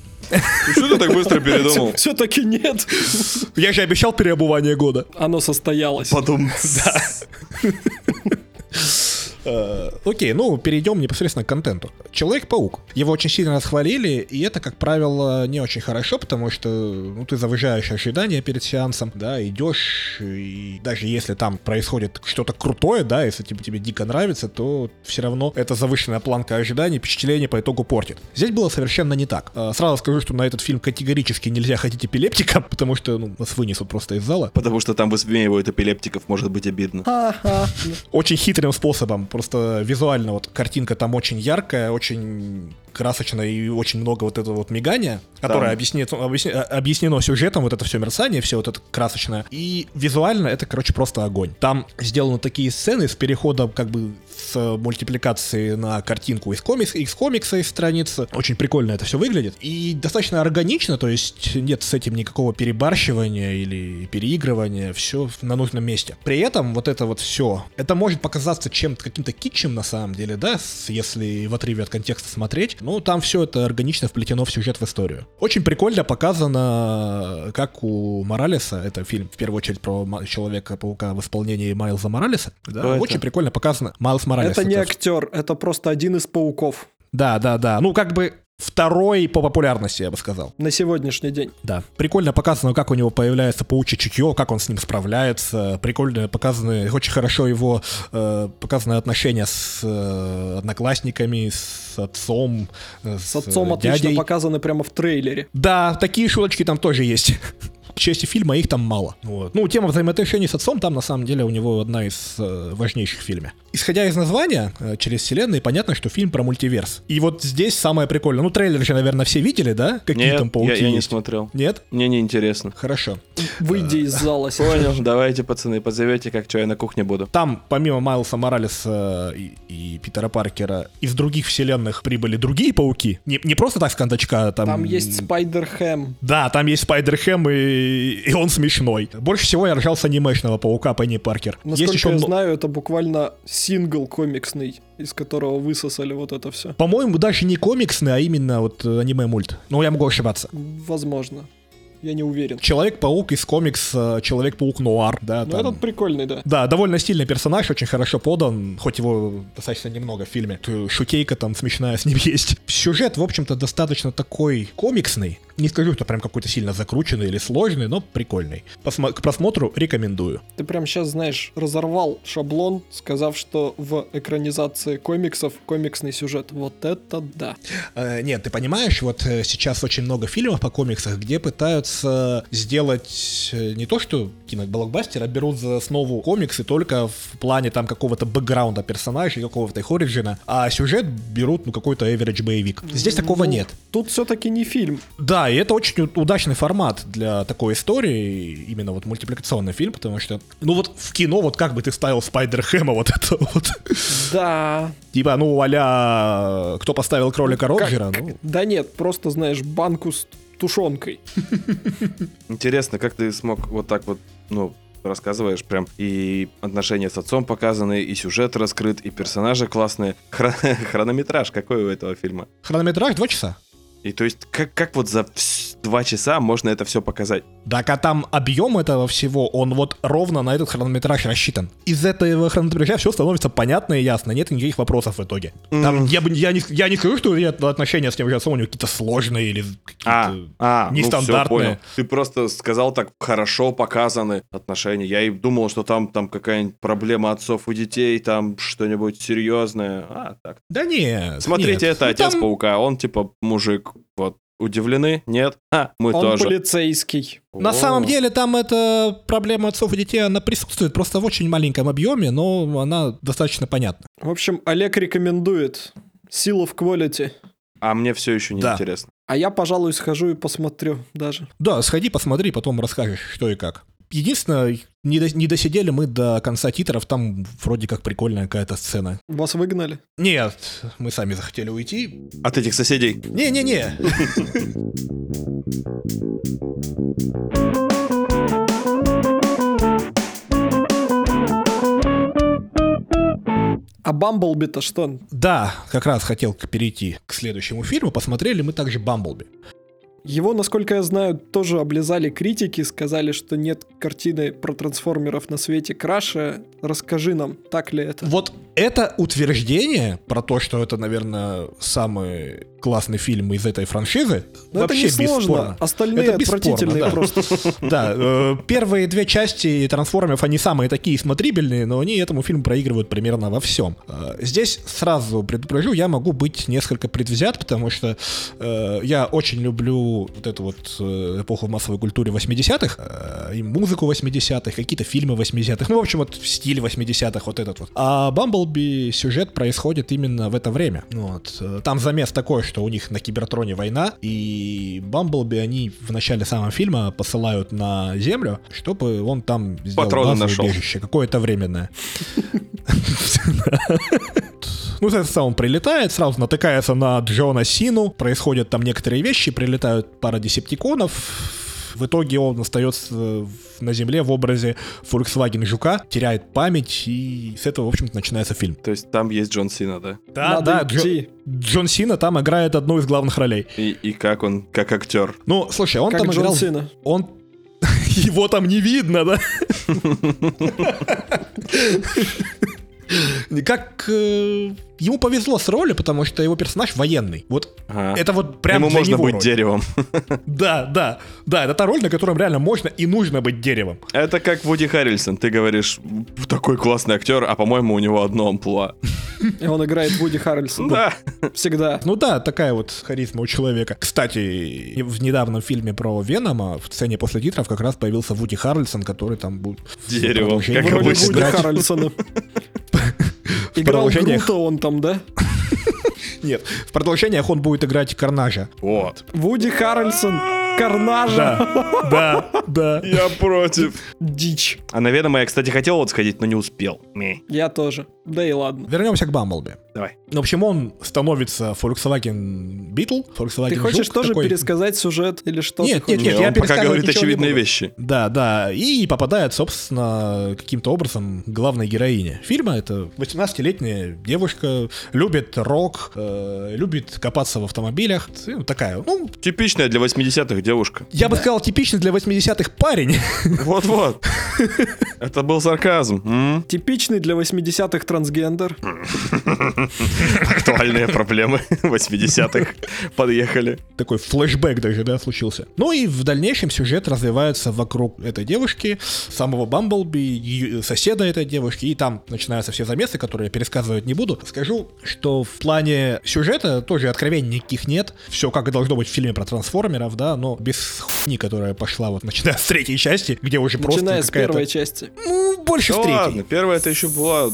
Что ты так быстро передумал? Все-таки нет. Я же обещал переобувание года. Оно состоялось. Потом... Э, Окей, ну перейдем непосредственно к контенту. Человек-паук. Его очень сильно расхвалили, и это, как правило, не очень хорошо, потому что ну, ты завышаешь ожидания перед сеансом, да, идешь, и даже если там происходит что-то крутое, да, если тебе, тебе дико нравится, то все равно эта завышенная планка ожиданий, впечатление по итогу портит. Здесь было совершенно не так. Э, Сразу скажу, что на этот фильм категорически нельзя ходить эпилептиком, потому что ну, нас вынесут просто из зала. Потому что там высмеивают эпилептиков, может быть обидно. Очень хитрым способом. Просто визуально вот картинка там очень яркая, очень красочная и очень много вот этого вот мигания, которое Там- объяснит, объясни- объяснено сюжетом, вот это все мерцание, все вот это красочное. И визуально это, короче, просто огонь. Там сделаны такие сцены с переходом как бы с мультипликации на картинку из, комикс, из комикса, из страницы. Очень прикольно это все выглядит. И достаточно органично, то есть нет с этим никакого перебарщивания или переигрывания, все на нужном месте. При этом вот это вот все, это может показаться чем-то каким-то китчем на самом деле, да, если в отрыве от контекста смотреть. Ну, там все это органично вплетено в сюжет в историю. Очень прикольно показано, как у Моралеса, это фильм в первую очередь про Человека-паука в исполнении Майлза Моралеса, да, Кто это? очень прикольно показано. Майлз Моралес. Это не актер, это просто один из пауков Да, да, да. Ну, как бы второй по популярности, я бы сказал. на сегодняшний день. Да. Прикольно показано, как у него появляется паучье чутье, как он с ним справляется. Прикольно показаны, очень хорошо его э, показаны отношения с э, одноклассниками, с отцом, э, С отцом э, отлично дядей. показаны прямо в трейлере. Да, такие шуточки там тоже есть. Части фильма их там мало. Вот. Ну, тема взаимоотношений с отцом там, на самом деле, у него одна из э, важнейших в фильме. Исходя из названия, э, через вселенные, понятно, что фильм про мультиверс. И вот здесь самое прикольное. Ну, трейлер же, наверное, все видели, да? Какие Нет, там я, пауки я не есть? смотрел. Нет? Мне не интересно. Хорошо. Выйди из зала. Понял, давайте, пацаны, позовете, как что я на кухне буду. Там, помимо Майлса Моралеса и, и Питера Паркера, из других вселенных прибыли другие пауки. Не, не просто так с кондачка, а там... Там есть Spider-Ham. Да, там есть Spider-Ham, и, и он смешной. Больше всего я ржал с анимешного паука Пенни Паркер. Насколько есть еще... я знаю, это буквально сингл комиксный, из которого высосали вот это все. По-моему, даже не комиксный, а именно вот аниме-мульт. Но я могу ошибаться. Возможно. Я не уверен. Человек-паук из комикса Человек-паук Нуар, да, Но там- этот прикольный, да. Да, довольно стильный персонаж, очень хорошо подан, хоть его достаточно немного в фильме. Т- Шутейка там смешная с ним есть. Сюжет, в общем-то, достаточно такой комиксный. Не скажу, что прям какой-то сильно закрученный или сложный, но прикольный. Посмо- к просмотру рекомендую. Ты прям сейчас, знаешь, разорвал шаблон, сказав, что в экранизации комиксов комиксный сюжет. Вот это да. Э, нет, ты понимаешь, вот э, сейчас очень много фильмов по комиксах, где пытаются сделать э, не то, что киноблокбастер, а берут за основу комиксы только в плане там какого-то бэкграунда персонажей, какого-то их оригина, а сюжет берут, ну, какой-то average боевик. Здесь такого Ну, нет. Тут все-таки не фильм. Да, и это очень удачный формат для такой истории, именно вот мультипликационный фильм, потому что, ну вот в кино вот как бы ты ставил Спайдер-Хэма вот это вот, Да. типа, ну а кто поставил кролика Роджера, ну, Да нет, просто, знаешь, банку с тушенкой. Интересно, как ты смог вот так вот, ну, рассказываешь прям и отношения с отцом показаны, и сюжет раскрыт, и персонажи классные. Хро- Хронометраж какой у этого фильма? хронометраж 2 часа. И то есть, как, как вот за два часа можно это все показать? Так, а там объем этого всего, он вот ровно на этот хронометраж рассчитан. Из этого хронометража все становится понятно и ясно, нет никаких вопросов в итоге. Там, я, бы, я, не, я не скажу, что я- отношения с отцом у него какие-то сложные или А, какие-то... а, ну всё, нестандартные. понял. Ты просто сказал так хорошо показаны отношения. Я и думал, что там, там какая-нибудь проблема отцов и детей, там что-нибудь серьезное. А, так. Да нет. Смотрите, нет. это Ну, отец там- паука. Он типа мужик. Вот. Удивлены? Нет? А, мы Он тоже. полицейский. На О. самом деле там эта проблема отцов и детей, она присутствует просто в очень маленьком объеме, но она достаточно понятна. В общем, Олег рекомендует Seal of Quality. А мне все еще не Да. интересно. А я, пожалуй, схожу и посмотрю даже. Да, сходи, посмотри, потом расскажешь, что и как. Единственное, не, до- не досидели мы до конца титров, там вроде как прикольная какая-то сцена. Вас выгнали? Нет, мы сами захотели уйти. От этих соседей. Не-не-не. А Бамблби-то что? Да, как раз хотел к- перейти к следующему фильму. Посмотрели мы также Бамблби. Его, насколько я знаю, тоже облизали критики, сказали, что нет картины про трансформеров на свете краше. Расскажи нам, так ли это? Вот это утверждение про то, что это, наверное, самый классный фильм из этой франшизы, Но это вообще не сложно. Остальные Это бесспорно, отвратительные да. просто. Да, э, первые две части трансформеров, они самые такие смотрибельные, но они этому фильму проигрывают примерно во всем. Э, Здесь сразу предупрежу, я могу быть несколько предвзят, потому что э, я очень люблю вот эту вот эпоху в массовой культуре 80-х, э, и музыку 80-х, какие-то фильмы 80-х, ну, в общем, вот стиль 80-х, вот этот вот. А Бамблби сюжет происходит именно в это время. Вот. Там замес такой, что у них на Кибертроне война, и Бамблби они в начале самого фильма посылают на Землю, чтобы он там сделал Патроны нашел. убежище, какое-то временное. Ну, соответственно, он прилетает, сразу натыкается на Джона Сину, происходят там некоторые вещи, прилетают пара десептиконов, в итоге он остается на земле в образе Volkswagen Жука, теряет память, и с этого, в общем-то, начинается фильм. То есть там есть Джон Сина, да? Да, Надо да, Джо- идти. Джон Сина там играет одну из главных ролей. И, и как он, как актер. Ну, слушай, он Как там Джон играл... Сина. Он... Его там не видно, да? Как э, ему повезло с ролью, потому что его персонаж военный. Вот Ага. это вот прям Ему для можно него быть роль. деревом. Да, да, да, это та роль, на котором реально можно и нужно быть деревом. Это как Вуди Харрельсон. Ты говоришь, такой классный актер, а по-моему у него одно амплуа. И он играет Вуди Харрельсон. Да. Всегда. Ну да, такая вот харизма у человека. Кстати, в недавнем фильме про Венома в сцене после титров как раз появился Вуди Харрельсон, который там будет Деревом, как роли обычно. Вуди. Харрельсона. Играл. Грута он там, да? Нет, в продолжениях он будет играть Карнажа. Вот. Вуди Харрельсон. Карнажа. Да, да, да. Я против. Дичь. А на Венома я, кстати, хотел вот сходить, но не успел. Я тоже. Да и ладно. Вернемся к Бамблби. Давай. В общем, он становится Volkswagen Beetle, Volkswagen Ты хочешь Жук тоже такой. пересказать сюжет или что? Нет, нет, нет, я он пока говорит не очевидные вещи. Да, да, и попадает, собственно, каким-то образом к главной героине фильма. Это 18-летняя девушка, любит рок, э, любит копаться в автомобилях. И вот такая, ну, Типичная для 80-х девушка. я бы сказал, типичный для 80-х парень. Вот-вот. Это был сарказм. Типичный для 80-х трансгендер. Актуальные проблемы 80-х подъехали. Такой флешбэк даже, да, случился. Ну и в дальнейшем сюжет развивается вокруг этой девушки, самого Бамблби, её- соседа этой девушки, и там начинаются все замесы, которые я пересказывать не буду. Скажу, что в плане сюжета тоже откровений никаких нет. Все как и должно быть в фильме про трансформеров, да, но без хуйни, которая пошла вот начиная с третьей части, где уже просто Начиная с первой части. Ну, больше Да с третьей. ладно, первая это еще была...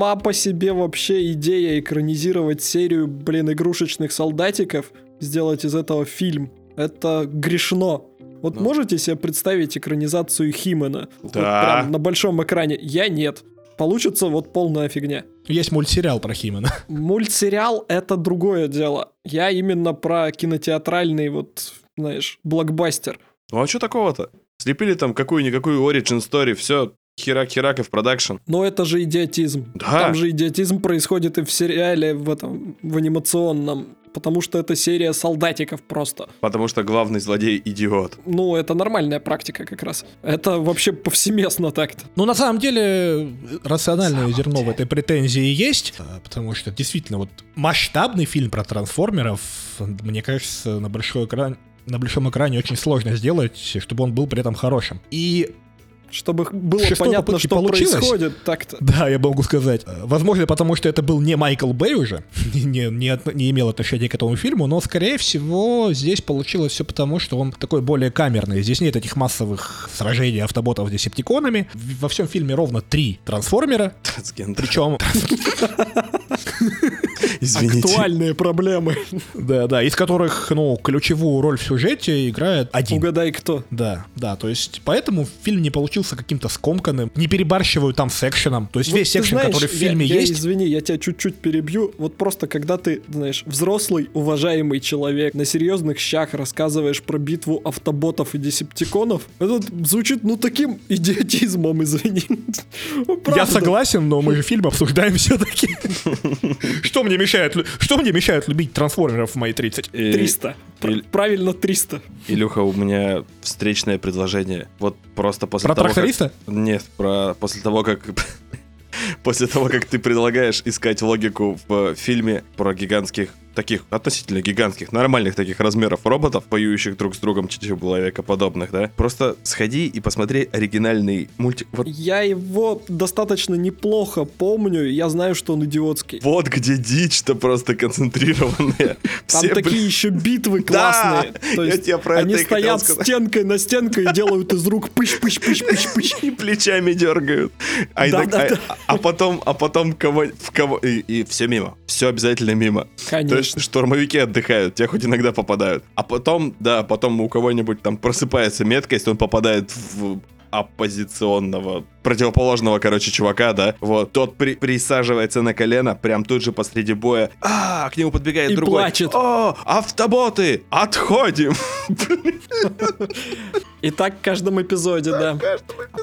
Сама по себе вообще идея экранизировать серию, блин, игрушечных солдатиков, сделать из этого фильм, это грешно. Вот Ну. можете себе представить экранизацию Химена? Вот Да. прям на большом экране. Я нет. Получится вот полная фигня. Есть мультсериал про Химена. Мультсериал — это другое дело. Я именно про кинотеатральный вот, знаешь, блокбастер. Ну а что такого-то? Слепили там какую-никакую origin story, все. Херак-херак и в продакшн. Но это же идиотизм. Да. Там же идиотизм происходит и в сериале, в этом, в анимационном. Потому что это серия солдатиков просто. Потому что главный злодей идиот. Ну, это нормальная практика как раз. Это вообще повсеместно так-то. Ну, на самом деле, рациональное зерно в этой претензии есть, а, потому что действительно вот масштабный фильм про трансформеров, мне кажется, на большой экран на большом экране очень сложно сделать, чтобы он был при этом хорошим. И Чтобы было Шестой понятно, что получилось? происходит так-то. Да, я могу сказать. Э, Возможно, потому что это был не Майкл Бэй уже, не, не, от- не имел отношения к этому фильму, но, скорее всего, здесь получилось все потому, что он такой более камерный. Здесь нет этих массовых сражений автоботов с десептиконами. В- Во всем фильме ровно три трансформера, Трансгендер. причем, Извините. Актуальные проблемы. да, да, из которых, ну, ключевую роль в сюжете играет один. Угадай, кто. Да, да, то есть поэтому фильм не получился каким-то скомканным, не перебарщивают там с экшеном. То есть Вот весь экшен, знаешь, который в я- фильме я, есть, Извини, я тебя чуть-чуть перебью. Вот просто когда ты, знаешь, взрослый, уважаемый человек, на серьезных щах рассказываешь про битву автоботов и десептиконов, это звучит, ну, таким идиотизмом, извини. Ну, Я согласен, но мы же фильм обсуждаем все-таки. Что мне мешает, что мне мешает любить трансформеров в мои 30? И- 300. Пр- или- Правильно, 300. Илюха, у меня встречное предложение. Вот просто после Про того, как-? Нет, про после того, как после того, как ты предлагаешь искать логику в фильме про гигантских таких относительно гигантских, нормальных таких размеров роботов, поющих друг с другом человекоподобных, да? Просто сходи и посмотри оригинальный мультик. Вот, Я его достаточно неплохо помню, я знаю, что он идиотский. вот где дичь-то просто концентрированная. Там Все, такие еще битвы Да, классные. То я есть они стоят стенкой на стенку и делают из рук пыш-пыш-пыш-пыш-пыш. и плечами дергают. А, Да, иногда- да, а- а потом, а потом кого, в кого и, все мимо, все обязательно мимо. То Конечно. есть штурмовики отдыхают, те хоть иногда попадают. А потом, да, потом у кого-нибудь там просыпается меткость, он попадает в оппозиционного, противоположного, короче, чувака, да, вот, тот при- присаживается на колено, прям тут же посреди боя, а, к нему подбегает И другой, плачет. о, автоботы, отходим, И так в каждом эпизоде, да.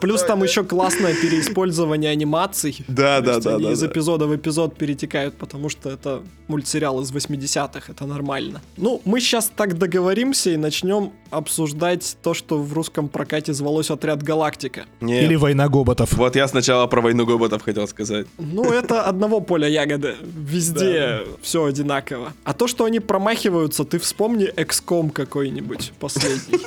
Плюс там еще классное переиспользование анимаций. да, да, да, они да, из да. эпизода в эпизод перетекают, потому что это мультсериал из 80-х, это нормально. Ну, мы сейчас так договоримся и начнем обсуждать то, что в русском прокате звалось «Отряд Галактика». Нет. Или война гоботов? Вот я сначала про войну гоботов хотел сказать. Ну, это одного поля ягоды. Везде все одинаково. А то, что они промахиваются, ты вспомни XCOM какой-нибудь последний.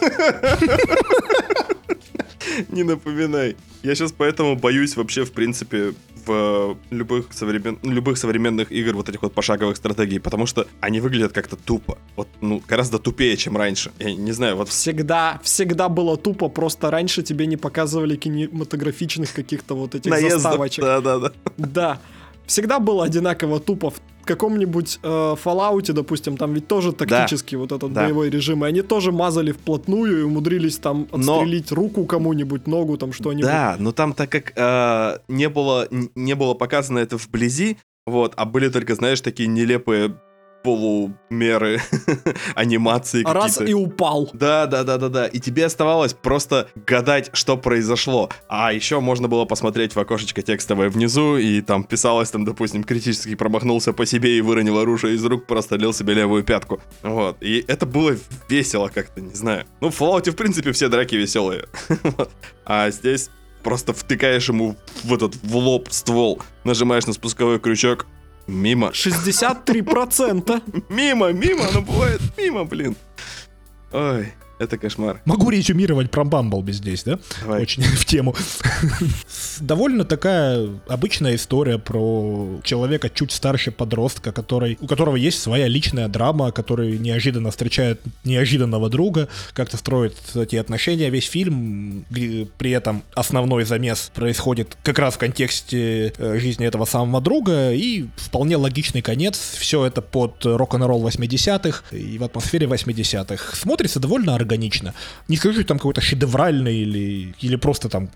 Не напоминай. Я сейчас поэтому боюсь вообще, в принципе, в любых, современ... любых современных игр вот этих вот пошаговых стратегий, потому что они выглядят как-то тупо. Вот, ну, гораздо тупее, чем раньше. Я не знаю, вот Всегда, всегда было тупо, просто раньше тебе не показывали кинематографичных каких-то вот этих наездов. заставочек. Да-да-да. Да. Всегда было одинаково тупо. В каком-нибудь э, Fallout, допустим, там ведь тоже тактический вот этот Да. боевой режим, и они тоже мазали вплотную и умудрились там Но- отстрелить руку кому-нибудь, ногу, там что-нибудь. Да, но там так как э, не было не было показано это вблизи, вот, а были только, знаешь, такие нелепые полумеры анимации А Раз какие-то. и упал. Да, да, да, да, да. И тебе оставалось просто гадать, что произошло. А еще можно было посмотреть в окошечко текстовое внизу, и там писалось, там, допустим, критически промахнулся по себе и выронил оружие из рук, прострелил себе левую пятку. Вот. И это было весело как-то, не знаю. Ну, в Fallout, в принципе, все драки веселые. А здесь просто втыкаешь ему в этот в лоб ствол, нажимаешь на спусковой крючок, мимо. 63%. Мимо, мимо, оно бывает мимо, блин. Ой, это кошмар. Могу резюмировать про Бамблби здесь, да? Давай. Очень в тему. Довольно такая обычная история про человека чуть старше подростка, который, у которого есть своя личная драма, который неожиданно встречает неожиданного друга, как-то строит эти отношения. Весь фильм, при этом основной замес происходит как раз в контексте э, жизни этого самого друга, и вполне логичный конец. Все это под рок-н-ролл 80-х и в атмосфере 80-х. Смотрится довольно органично. Не скажу, что там какой-то шедевральный или, или просто там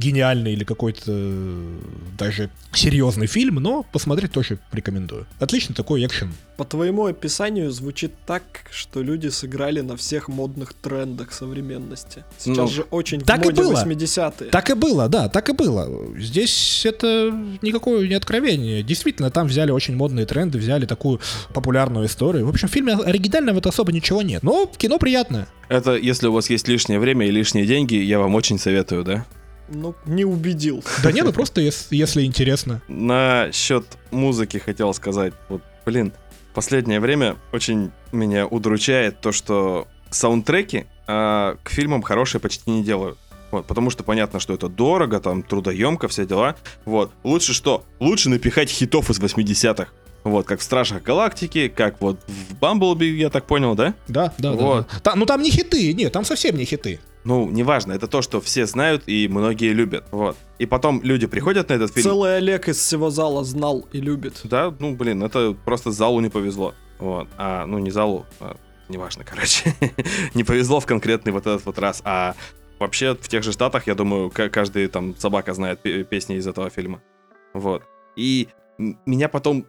гениальный или какой-то э, даже серьезный фильм, но посмотреть тоже рекомендую. Отличный такой экшен. По твоему описанию звучит так, что люди сыграли на всех модных трендах современности. Сейчас Ну, же очень так в и моде было. 80-е. Так и было, да, так и было. Здесь это никакое не откровение. Действительно, там взяли очень модные тренды, взяли такую популярную историю. В общем, в фильме оригинального это особо ничего нет. Но кино приятное. Это если у вас есть лишнее время и лишние деньги, я вам очень советую, да? Ну, не убедил. Да нет, ну просто ес- если интересно. На счет музыки хотел сказать. Вот, блин, последнее время очень меня удручает то, что саундтреки а, к фильмам хорошие почти не делают. Вот, потому что понятно, что это дорого, там, трудоемко, все дела. Вот. Лучше что? Лучше напихать хитов из 80-х. Вот, как в Стражах Галактики, как вот в Бамблби, я так понял, да? Да, да, да, Вот. да. Та- ну там не хиты, нет, там совсем не хиты. Ну, неважно, это то, что все знают и многие любят. Вот. И потом люди приходят на этот фильм. Целый Олег из всего зала знал и любит. Да, ну, блин, это просто залу не повезло. Вот. А, ну, не залу, а, неважно, короче. не повезло в конкретный вот этот вот раз. А вообще в тех же штатах, я думаю, ка- каждый там собака знает пе- песни из этого фильма. Вот. И меня потом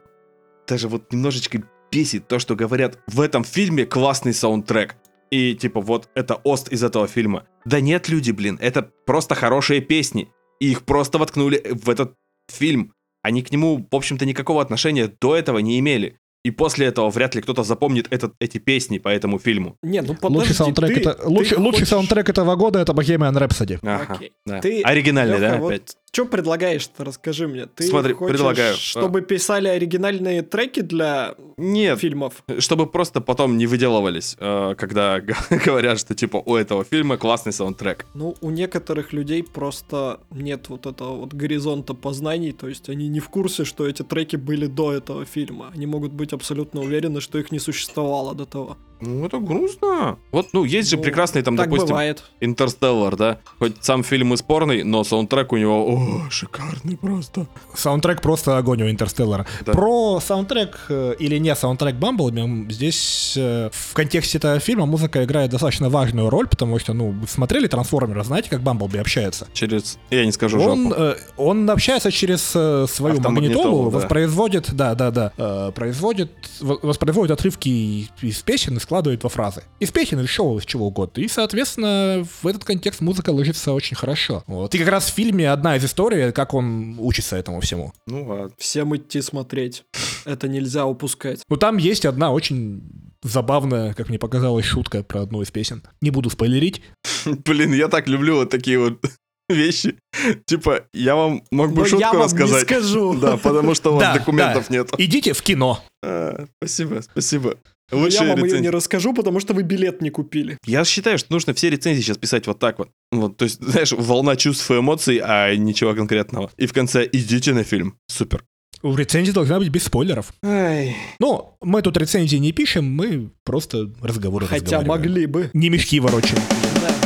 даже вот немножечко бесит то, что говорят, в этом фильме классный саундтрек. И типа вот это ост из этого фильма. Да нет, люди, блин, это просто хорошие песни. И их просто воткнули в этот фильм. Они к нему, в общем-то, никакого отношения до этого не имели. И после этого вряд ли кто-то запомнит этот, эти песни по этому фильму. Не, ну подожди, лучший саундтрек, ты- это, ты лучший, лучший хочешь- саундтрек этого года это Bohemian Rhapsody. Ага, Окей. да. Ты, Оригинальный, Лёха, да, вот опять? Что предлагаешь-то, расскажи мне. Ты Смотри, хочешь, предлагаю. чтобы писали оригинальные треки для Нет, фильмов? чтобы просто потом не выделывались, э, когда говорят, что типа у этого фильма классный саундтрек. Ну, у некоторых людей просто нет вот этого вот горизонта познаний, то есть они не в курсе, что эти треки были до этого фильма. Они могут быть абсолютно уверены, что их не существовало до того. Ну, это грустно. Вот, ну, есть же Ну, прекрасный там, так допустим, бывает. Интерстеллар, да? Хоть сам фильм и спорный, но саундтрек у него, о, шикарный просто. Саундтрек просто огонь у Интерстеллара. Да. Про саундтрек э, или не саундтрек Бамблби, здесь э, в контексте этого фильма музыка играет достаточно важную роль, потому что, ну, вы смотрели Трансформеры, знаете, как Бамблби общается? Через, я не скажу Он, жопу. э, он общается через э, свою магнитолу, да. воспроизводит, да, да, да, э, производит, во- воспроизводит отрывки из песен и складывает во фразы. Из песен или шоу, из чего угодно. И, соответственно, в этот контекст музыка ложится очень хорошо. Вот. И как раз в фильме одна из историй, как он учится этому всему. Ну ладно. Всем идти смотреть. Это нельзя упускать. Ну, там есть одна очень забавная, как мне показалось, шутка про одну из песен. Не буду спойлерить. Блин, я так люблю вот такие вот вещи. Типа, я вам мог бы Но шутку я вам не рассказать. скажу. Да, потому что у вас Да, документов да. нет. Идите в кино. А, Спасибо, спасибо. Но я Лучшие вам ее рецензии. не расскажу, потому что вы билет не купили. Я считаю, что нужно все рецензии сейчас писать вот так вот. Вот, то есть, знаешь, волна чувств и эмоций, а ничего конкретного. И в конце идите на фильм. Супер. В рецензии должна быть без спойлеров. Ай. Ну, мы тут рецензии не пишем, мы просто разговоры Хотя могли бы. Не мешки ворочаем. Да.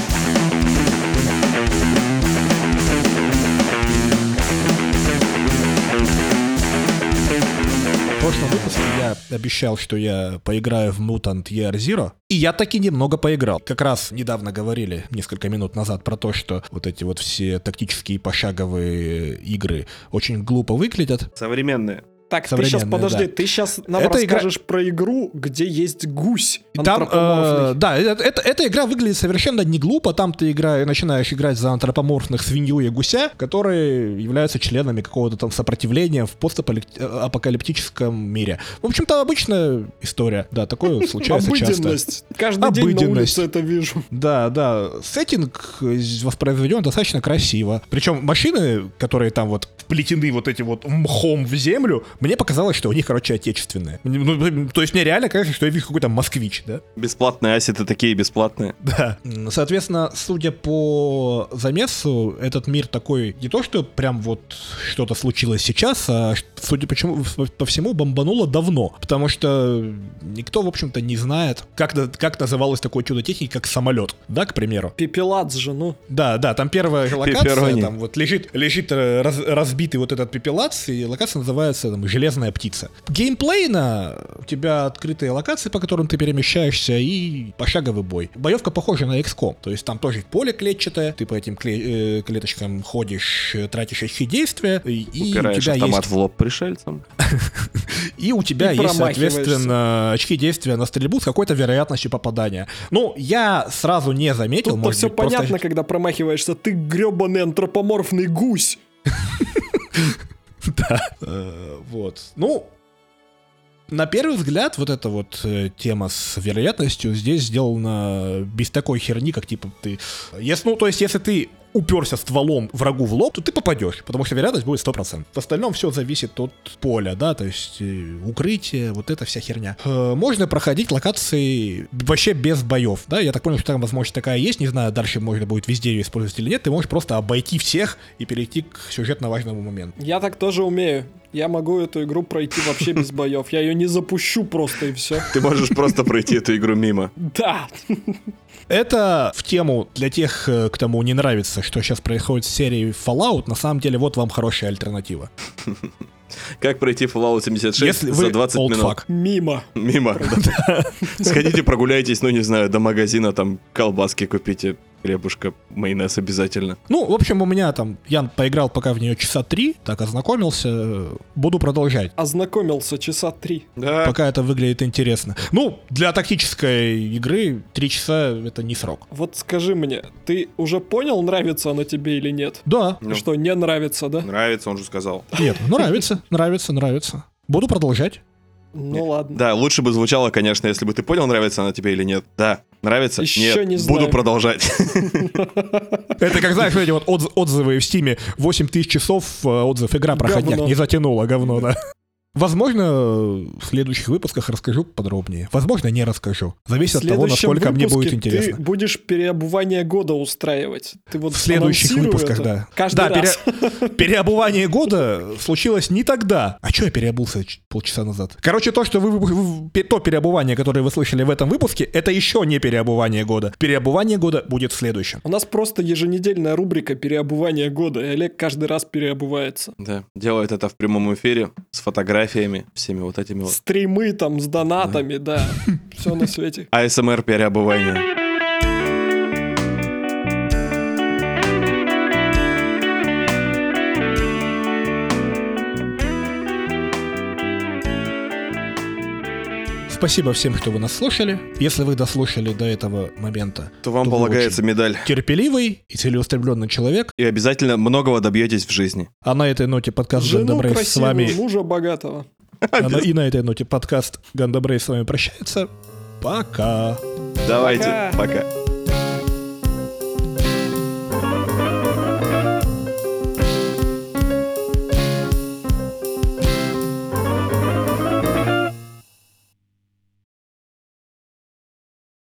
Прошлом выпуске я обещал, что я поиграю в Mutant Year Zero. И я таки немного поиграл. Как раз недавно говорили, несколько минут назад, про то, что вот эти вот все тактические пошаговые игры очень глупо выглядят. Современные. Так, ты сейчас подожди, да. ты сейчас нам Это игра- расскажешь про игру, где есть гусь Там, э, да, это, это- эта игра выглядит совершенно не глупо. Там ты игра, начинаешь играть за антропоморфных свинью и гуся, которые являются членами какого-то там сопротивления в постапокалиптическом мире. В общем, там обычная история. Да, такое случается часто. Каждый день на улице это вижу. Да, да. Сеттинг воспроизведен достаточно красиво. Причем машины, которые там вот вплетены вот этим вот мхом в землю, мне показалось, что у них, короче, отечественные. Ну, то есть мне реально кажется, что я вижу какой-то москвич, да? Бесплатные асеты такие бесплатные. Да. Соответственно, судя по замесу, этот мир такой не то, что прям вот что-то случилось сейчас, а судя по, чему, по всему, бомбануло давно. Потому что никто, в общем-то, не знает, как, как называлось такое чудо техники, как самолет. Да, к примеру? Пепеладз же, ну. Да, да, там первая локация, Пепперони. там вот лежит, лежит э, раз- разбитый вот этот пепелац, и локация называется там там железная птица. Геймплейно у тебя открытые локации, по которым ты перемещаешься, и пошаговый бой. Боевка похожа на XCOM, то есть там тоже поле клетчатое, ты по этим кле- э, клеточкам ходишь, э, тратишь очки действия, и у Упираешь тебя автомат есть в лоб пришельцам. и у тебя И есть, соответственно, очки действия на стрельбу с какой-то вероятностью попадания. Ну, я сразу не заметил, Тут-то может все понятно, когда промахиваешься. Ты гребаный антропоморфный гусь. Э, Вот. Ну, на первый взгляд, вот эта вот э, тема с вероятностью здесь сделана без такой херни, как типа ты... Если, ну, то есть, если ты уперся стволом врагу в лоб, то ты попадешь, потому что вероятность будет 100%. В остальном все зависит от поля, да, то есть э, укрытие, вот эта вся херня. Э, можно проходить локации вообще без боев, да, я так понял, что там возможность такая есть, не знаю, дальше можно будет везде ее использовать или нет, ты можешь просто обойти всех и перейти к сюжетно важному моменту. Я так тоже умею. Я могу эту игру пройти вообще без боев. Я ее не запущу просто и все. Ты можешь просто пройти эту игру мимо. Да. Это в тему для тех, э, кому не нравится, что сейчас происходит с серией Fallout. На самом деле, вот вам хорошая альтернатива. Как пройти Fallout 76 Если за вы 20 old минут? fuck. Мимо. Мимо. Сходите, прогуляйтесь, ну не знаю, до магазина, там колбаски купите, хлебушка, майонез обязательно. Ну, в общем, у меня там, я поиграл пока в нее часа три, так ознакомился, буду продолжать. Ознакомился часа три. Да. Пока это выглядит интересно. Ну, для тактической игры три часа это не срок. Вот скажи мне, ты уже понял, нравится она тебе или нет? Да, Ну. Что, не нравится, да? Нравится, он же сказал. нет, нравится, нравится, нравится. Буду продолжать. Ну ладно. Да, лучше бы звучало, конечно, если бы ты понял, нравится она тебе или нет. Да, нравится? Еще нет, не буду знаю. продолжать. Это как, знаешь, эти вот отз- отзывы в Стиме. 8 тысяч часов э, отзыв. Игра проходняк. Не затянула, говно, да. Возможно, в следующих выпусках расскажу подробнее. Возможно, не расскажу. Зависит от того, насколько мне будет интересно. Ты будешь переобувание года устраивать. Ты вот В следующих выпусках, это да. Каждый да, раз. пере- переобувание года случилось не тогда. А что я переобулся полчаса назад? Короче, то, что вы, то переобувание, которое вы слышали в этом выпуске, это еще не переобувание года. Переобувание года будет в следующем. У нас просто еженедельная рубрика переобувания года, и Олег каждый раз переобувается. Да, делает это в прямом эфире с фотографиями, всеми вот этими вот. Стримы там с донатами, да. Все на свете. АСМР переобувания. Спасибо всем, кто вы нас слушали. Если вы дослушали до этого момента, То вам То вы полагается медаль. терпеливый и целеустремленный человек. И обязательно многого добьетесь в жизни. А на этой ноте подкаст Жену Гандабрейс с красивую, вами... мужа богатого. А на- И на этой ноте подкаст Гандабрейс с вами прощается. Пока. Давайте, Пока. пока.